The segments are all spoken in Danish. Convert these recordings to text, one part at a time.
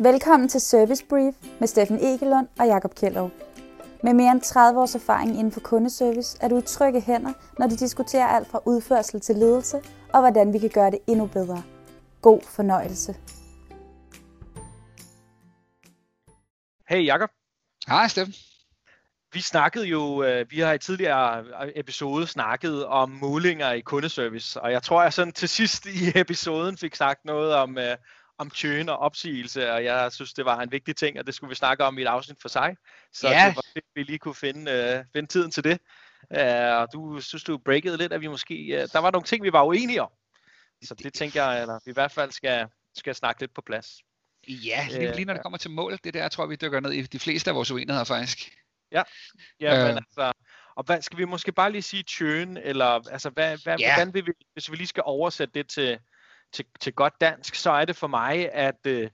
Velkommen til Service Brief med Steffen Egelund og Jakob Kjellov. Med mere end 30 års erfaring inden for kundeservice er du i trygge hænder, når de diskuterer alt fra udførsel til ledelse og hvordan vi kan gøre det endnu bedre. God fornøjelse. Hey Jakob. Hej Steffen. Vi snakkede jo, øh, vi har i tidligere episode snakket om målinger i kundeservice, og jeg tror, jeg sådan til sidst i episoden fik sagt noget om, øh, om churn og opsigelse, og jeg synes, det var en vigtig ting, og det skulle vi snakke om i et afsnit for sig. Så ja. det var fedt, vi lige kunne finde, uh, finde tiden til det. Uh, og du synes, du breakede lidt, at vi måske, uh, der var nogle ting, vi var uenige om. Så det tænker jeg, eller vi i hvert fald skal, skal snakke lidt på plads. Ja, lige, lige når det kommer til mål, det der tror vi dykker ned i de fleste af vores uenigheder faktisk. Ja, ja øh. men altså, og hvad, skal vi måske bare lige sige churn, eller altså, hvad, hvad, ja. hvordan vil vi, hvis vi lige skal oversætte det til, til, til godt dansk, så er det for mig, at øh,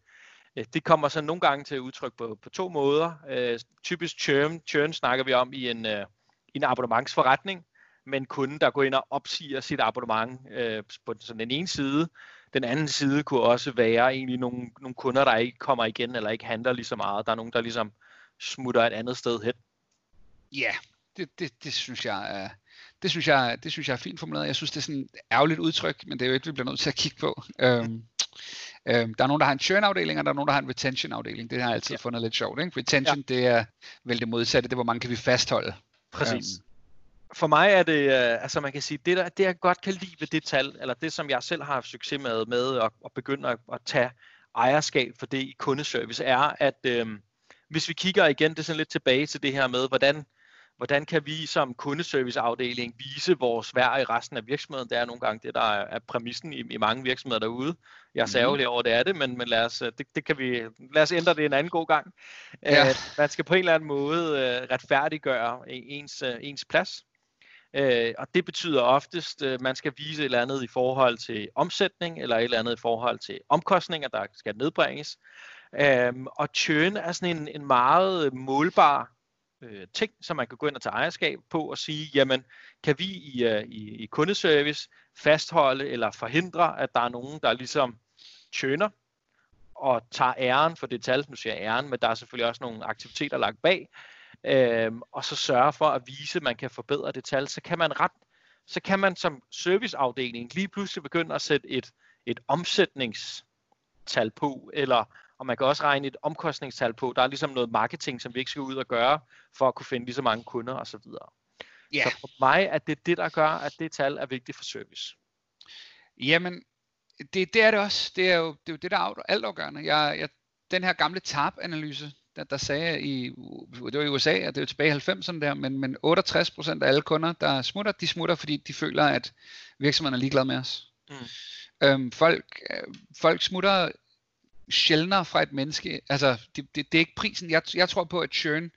øh, det kommer så nogle gange til udtryk på, på to måder. Øh, typisk churn, churn snakker vi om i en, øh, i en abonnementsforretning, men kunden, der går ind og opsiger sit abonnement øh, på sådan den ene side. Den anden side kunne også være egentlig nogle, nogle kunder, der ikke kommer igen, eller ikke handler lige så meget. Der er nogen, der ligesom smutter et andet sted hen. Ja, det, det, det synes jeg er, det synes jeg, det synes jeg er fint formuleret. Jeg synes, det er sådan et ærgerligt udtryk, men det er jo ikke, vi bliver nødt til at kigge på. Øhm, øhm, der er nogen, der har en churn-afdeling, og der er nogen, der har en retention-afdeling. Det har jeg altid ja. fundet lidt sjovt. Ikke? Retention, ja. det er vel det modsatte. Det er, hvor mange kan vi fastholde. Præcis. Øhm, for mig er det, øh, altså man kan sige, det, der, det jeg godt kan lide ved det tal, eller det som jeg selv har haft succes med, med at, at begynde at, at tage ejerskab for det i kundeservice, er, at øh, hvis vi kigger igen, det er sådan lidt tilbage til det her med, hvordan hvordan kan vi som kundeserviceafdeling vise vores værd i resten af virksomheden? Det er nogle gange det, der er, præmissen i, i mange virksomheder derude. Jeg er særlig over, det er det, men, men lad, os, det, det kan vi, lad os ændre det en anden god gang. Ja. Uh, man skal på en eller anden måde uh, retfærdiggøre ens, uh, ens plads. Uh, og det betyder oftest, at uh, man skal vise et eller andet i forhold til omsætning, eller et eller andet i forhold til omkostninger, der skal nedbringes. Uh, og churn er sådan en, en meget målbar øh, ting, som man kan gå ind og tage ejerskab på og sige, jamen, kan vi i, øh, i, i kundeservice fastholde eller forhindre, at der er nogen, der ligesom tøner og tager æren for det tal, nu siger æren, men der er selvfølgelig også nogle aktiviteter lagt bag, øh, og så sørge for at vise, at man kan forbedre det tal, så kan man ret, så kan man som serviceafdeling lige pludselig begynde at sætte et, et omsætningstal på, eller og man kan også regne et omkostningstal på. Der er ligesom noget marketing, som vi ikke skal ud og gøre, for at kunne finde lige så mange kunder osv. Yeah. Så for mig er det det, der gør, at det tal er vigtigt for service. Jamen, det, det er det også. Det er jo det, er jo det der er altafgørende. Jeg, jeg, den her gamle TARP-analyse, der, der sagde i, det var i USA, at det er tilbage i 90'erne der, men, men 68% af alle kunder, der smutter, de smutter, fordi de føler, at virksomheden er ligeglad med os. Mm. Øhm, folk, øh, folk smutter sjældnere fra et menneske. Altså, det, det, det er ikke prisen. Jeg, jeg tror på, at churn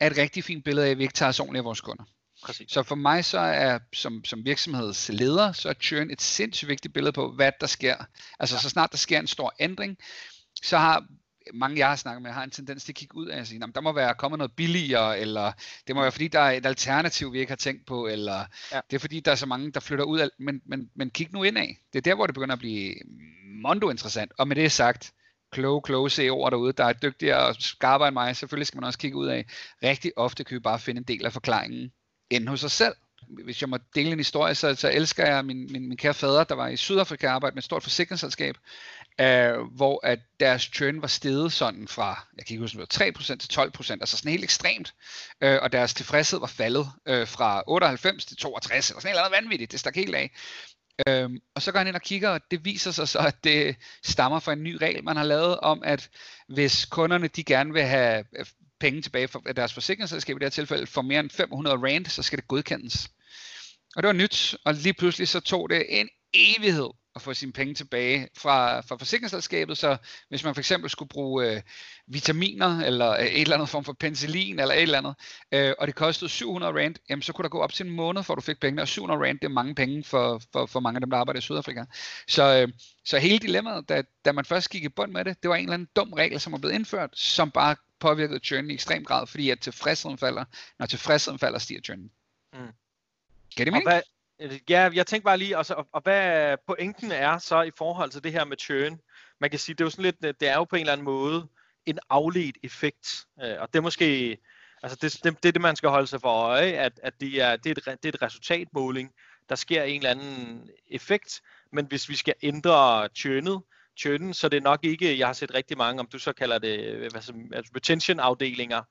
er et rigtig fint billede af, at vi ikke tager os ordentligt af vores kunder. Præcis. Så for mig så er som, som virksomhedsleder, så er churn et sindssygt vigtigt billede på, hvad der sker. Altså ja. så snart der sker en stor ændring, så har mange jeg har snakket med, har en tendens til at kigge ud af og sige, der må være kommet noget billigere, eller det må være fordi, der er et alternativ, vi ikke har tænkt på, eller ja. det er fordi, der er så mange, der flytter ud af, men, men, men kig nu ind af. Det er der, hvor det begynder at blive mondo interessant. Og med det sagt, kloge, kloge CEO'er derude, der er dygtigere og skarpere end mig. Selvfølgelig skal man også kigge ud af. Rigtig ofte kan vi bare finde en del af forklaringen end hos sig selv. Hvis jeg må dele en historie, så, så elsker jeg min, min, min kære fader, der var i Sydafrika og arbejdede med et stort forsikringsselskab, øh, hvor at deres churn var steget sådan fra, jeg kan ikke huske, det var 3% til 12%, altså sådan helt ekstremt, øh, og deres tilfredshed var faldet øh, fra 98 til 62, eller sådan noget vanvittigt, det stak helt af. Øhm, og så går han ind og kigger, og det viser sig så, at det stammer fra en ny regel, man har lavet om, at hvis kunderne de gerne vil have øh, penge tilbage fra deres forsikringsselskab i det her tilfælde, for mere end 500 rand, så skal det godkendes. Og det var nyt, og lige pludselig så tog det en evighed at få sine penge tilbage fra, fra forsikringsselskabet, så hvis man for eksempel skulle bruge øh, vitaminer, eller øh, et eller andet form for penicillin, eller et eller andet, øh, og det kostede 700 rand, jamen så kunne der gå op til en måned, for du fik penge, og 700 rand, det er mange penge for, for, for mange af dem, der arbejder i Sydafrika. Så, øh, så hele dilemmaet, da, da man først gik i bund med det, det var en eller anden dum regel, som er blevet indført, som bare påvirkede churn i ekstrem grad, fordi at tilfredsheden falder, når tilfredsheden falder, stiger churnen. Mm. Kan det mening? Ja, jeg tænker bare lige, altså, og, og hvad pointen er så i forhold til det her med churn. man kan sige, det er jo sådan lidt, det er jo på en eller anden måde en afledt effekt, øh, og det er måske, altså det, det, det er det, man skal holde sig for øje, at, at det, er, det, er et, det er et resultatmåling, der sker en eller anden effekt, men hvis vi skal ændre churnet, churnen, så det er nok ikke, jeg har set rigtig mange, om du så kalder det hvad som, altså retention afdelinger,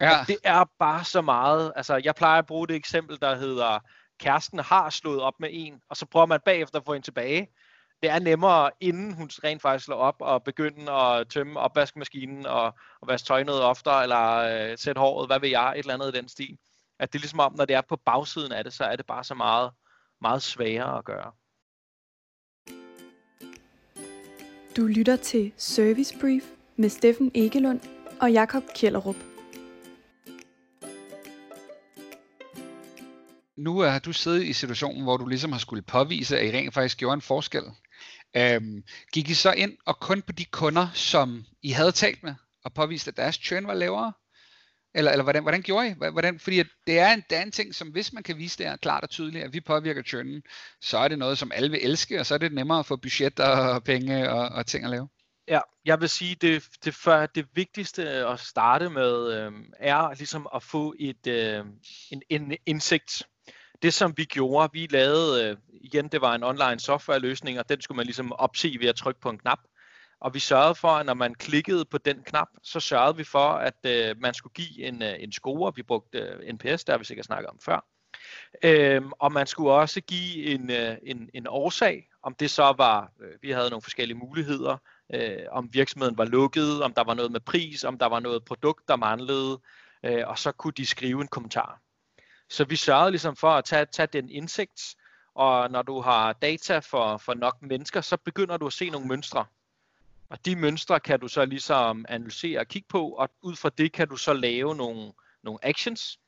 ja. det er bare så meget, altså jeg plejer at bruge det eksempel, der hedder, kæresten har slået op med en, og så prøver man bagefter at få hende tilbage. Det er nemmere, inden hun rent faktisk slår op og begynder at tømme opvaskemaskinen og, og vaske tøj noget oftere, eller øh, sætte håret, hvad ved jeg, et eller andet i den stil. At det er ligesom om, når det er på bagsiden af det, så er det bare så meget, meget sværere at gøre. Du lytter til Service Brief med Steffen Egelund og Jakob Kjellerup. Nu har du siddet i situationen, hvor du ligesom har skulle påvise, at I rent faktisk gjorde en forskel. Øhm, gik I så ind og kun på de kunder, som I havde talt med, og påviste, at deres churn var lavere? Eller, eller hvordan, hvordan gjorde I? Hvordan, fordi at det, er en, det er en ting, som hvis man kan vise det her klart og tydeligt, at vi påvirker churnen, så er det noget, som alle vil elske, og så er det nemmere at få budget og penge og, og ting at lave. Ja, jeg vil sige, det, det, for, det vigtigste at starte med øh, er ligesom at få et, øh, en, en indsigt det som vi gjorde, vi lavede, øh, igen det var en online softwareløsning, og den skulle man ligesom opse ved at trykke på en knap. Og vi sørgede for, at når man klikkede på den knap, så sørgede vi for, at øh, man skulle give en, øh, en score. Vi brugte øh, NPS, der har vi sikkert snakket om før. Øhm, og man skulle også give en, øh, en, en årsag, om det så var, øh, vi havde nogle forskellige muligheder, øh, om virksomheden var lukket, om der var noget med pris, om der var noget produkt, der manglede, øh, og så kunne de skrive en kommentar. Så vi sørgede ligesom for at tage, tage den indsigt, og når du har data for, for nok mennesker, så begynder du at se nogle mønstre. Og de mønstre kan du så ligesom analysere og kigge på, og ud fra det kan du så lave nogle, nogle actions,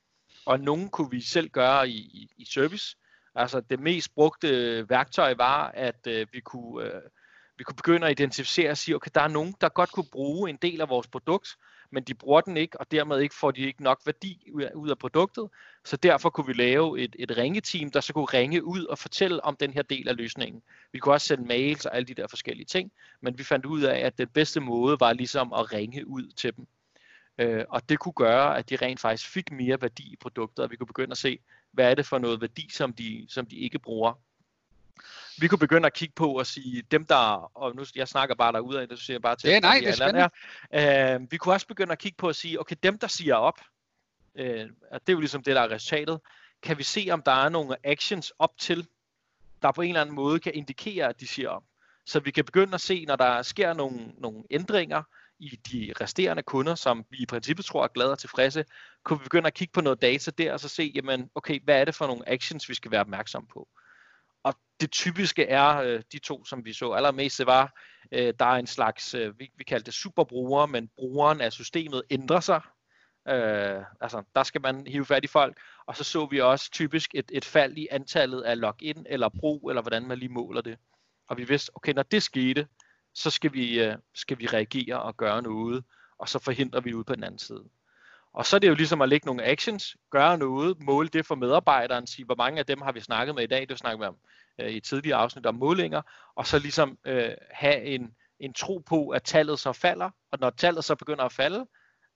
og nogle kunne vi selv gøre i, i, i service. Altså det mest brugte værktøj var, at øh, vi, kunne, øh, vi kunne begynde at identificere og sige, okay, der er nogen, der godt kunne bruge en del af vores produkt, men de bruger den ikke, og dermed ikke får de ikke nok værdi ud af produktet. Så derfor kunne vi lave et, et ringeteam, der så kunne ringe ud og fortælle om den her del af løsningen. Vi kunne også sende mails og alle de der forskellige ting, men vi fandt ud af, at den bedste måde var ligesom at ringe ud til dem. Øh, og det kunne gøre, at de rent faktisk fik mere værdi i produktet, og vi kunne begynde at se, hvad er det for noget værdi, som de, som de ikke bruger vi kunne begynde at kigge på og sige, dem der, og nu jeg snakker bare derude af det, så siger jeg bare til, ja, nej, det er spændende. Er, øh, vi kunne også begynde at kigge på at sige, okay, dem der siger op, øh, og det er jo ligesom det, der er resultatet, kan vi se, om der er nogle actions op til, der på en eller anden måde kan indikere, at de siger op. Så vi kan begynde at se, når der sker nogle, nogle ændringer i de resterende kunder, som vi i princippet tror er glade og tilfredse, kunne vi begynde at kigge på noget data der, og så se, jamen, okay, hvad er det for nogle actions, vi skal være opmærksom på det typiske er øh, de to, som vi så allermest, det var, øh, der er en slags, øh, vi, vi kalder det superbruger, men brugeren af systemet ændrer sig. Øh, altså, der skal man hive fat i folk. Og så så vi også typisk et, et fald i antallet af login eller brug, eller hvordan man lige måler det. Og vi vidste, okay, når det skete, så skal vi, øh, skal vi reagere og gøre noget, og så forhindrer vi ud på den anden side. Og så er det jo ligesom at lægge nogle actions, gøre noget, måle det for medarbejderen, sige, hvor mange af dem har vi snakket med i dag, det snakker vi om øh, i tidligere afsnit om målinger, og så ligesom øh, have en, en tro på, at tallet så falder, og når tallet så begynder at falde,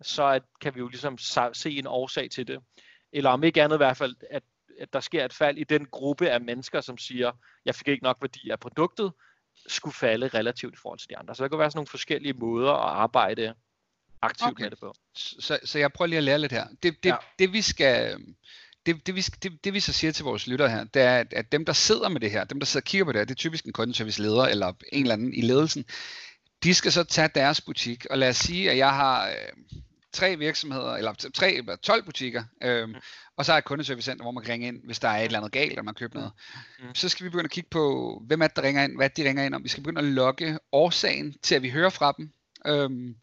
så at, kan vi jo ligesom se en årsag til det. Eller om ikke andet i hvert fald, at, at der sker et fald i den gruppe af mennesker, som siger, jeg fik ikke nok værdi af produktet, skulle falde relativt i forhold til de andre. Så der kan være sådan nogle forskellige måder at arbejde aktivt okay. med det på. Så, så jeg prøver lige at lære lidt her. Det, det, ja. det vi skal det, det, vi, det, det vi så siger til vores lyttere her, det er, at dem, der sidder med det her, dem, der sidder og kigger på det her, det er typisk en kundeservice leder eller en eller anden i ledelsen, de skal så tage deres butik, og lad os sige, at jeg har øh, tre virksomheder, eller tre, eller 12 butikker, øh, og så er et kundeservicecenter, hvor man kan ringe ind, hvis der er et eller andet galt, eller man køber noget. Mm. Så skal vi begynde at kigge på, hvem er det, der ringer ind, hvad de ringer ind om. Vi skal begynde at logge årsagen til, at vi hører fra dem. Øh,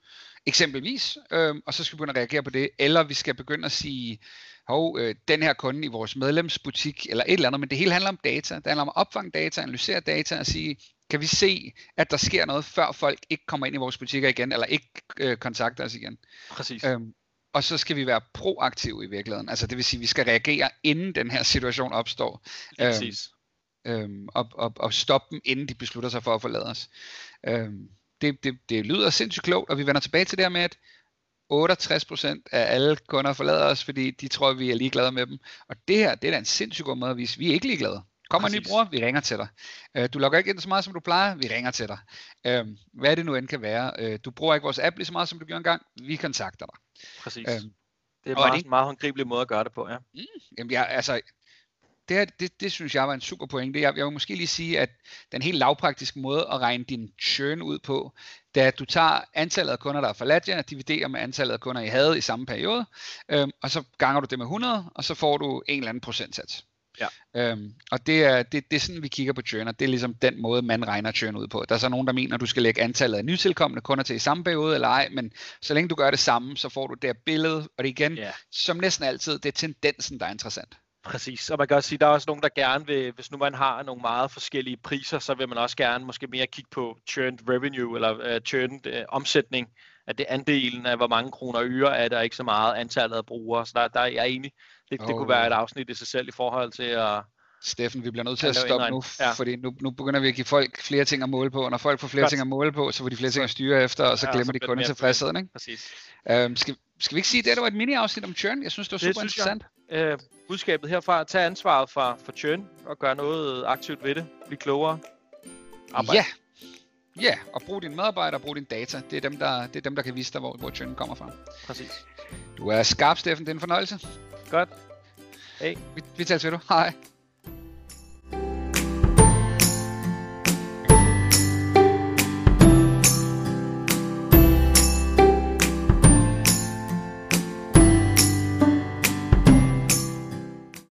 eksempelvis, øh, og så skal vi begynde at reagere på det, eller vi skal begynde at sige, hov, øh, den her kunde i vores medlemsbutik, eller et eller andet, men det hele handler om data. Det handler om at opfange data, analysere data og sige, kan vi se, at der sker noget, før folk ikke kommer ind i vores butikker igen, eller ikke øh, kontakter os igen. Præcis. Øhm, og så skal vi være proaktive i virkeligheden. Altså det vil sige, at vi skal reagere, inden den her situation opstår. Præcis. Øhm, og, og, og stoppe dem, inden de beslutter sig for at forlade os. Øhm, det, det, det lyder sindssygt klogt, og vi vender tilbage til det her med, at 68% af alle kunder forlader os, fordi de tror, vi er ligeglade med dem. Og det her, det er da en sindssygt god måde at vise, vi er ikke ligeglade. Kommer en ny bruger, vi ringer til dig. Øh, du logger ikke ind så meget, som du plejer, vi ringer til dig. Øh, hvad det nu end kan være. Øh, du bruger ikke vores app lige så meget, som du gjorde engang, vi kontakter dig. Præcis. Øh, det er meget, en meget håndgribelig måde at gøre det på, ja. Mm, jamen, jeg, altså, det, her, det, det synes jeg var en super pointe. Jeg, jeg vil måske lige sige, at den helt lavpraktiske måde at regne din churn ud på, at du tager antallet af kunder, der er forladt jer, dividerer med antallet af kunder, I havde i samme periode, øhm, og så ganger du det med 100, og så får du en eller anden procentsats. Ja. Øhm, og det er, det, det er sådan, vi kigger på churn, og det er ligesom den måde, man regner churn ud på. Der er så nogen, der mener, at du skal lægge antallet af nytilkommende kunder til i samme periode, eller ej, men så længe du gør det samme, så får du det her billede, og det igen, ja. som næsten altid, det er tendensen, der er interessant. Præcis, og man kan også sige, at der er også nogen, der gerne vil, hvis nu man har nogle meget forskellige priser, så vil man også gerne måske mere kigge på churned revenue, eller uh, churned uh, omsætning, at det andelen af, hvor mange kroner og øre er der ikke så meget antallet af brugere. Så der, der er jeg enig. Det, oh. det kunne være et afsnit i sig selv i forhold til at... Steffen, vi bliver nødt til at stoppe nu, ja. fordi nu, nu begynder vi at give folk flere ting at måle på. Når folk får flere Godt. ting at måle på, så får de flere ting at styre efter, og så ja, glemmer så de kun tilfredsheden. Ikke? Præcis. Øhm, skal, skal vi ikke sige, at det var et mini-afsnit om churn? Jeg synes, det var super det interessant. Jeg. Øh, budskabet herfra, tage ansvaret for, for churn og gøre noget aktivt ved det. Bliv klogere. Arbejde. Ja. Ja, og brug dine medarbejdere og brug dine data. Det er dem, der, det er dem, der kan vise dig, hvor, hvor churn kommer fra. Præcis. Du er skarp, Steffen. Det er en fornøjelse. Godt. Hey. Vi, vi tales ved du. Hej.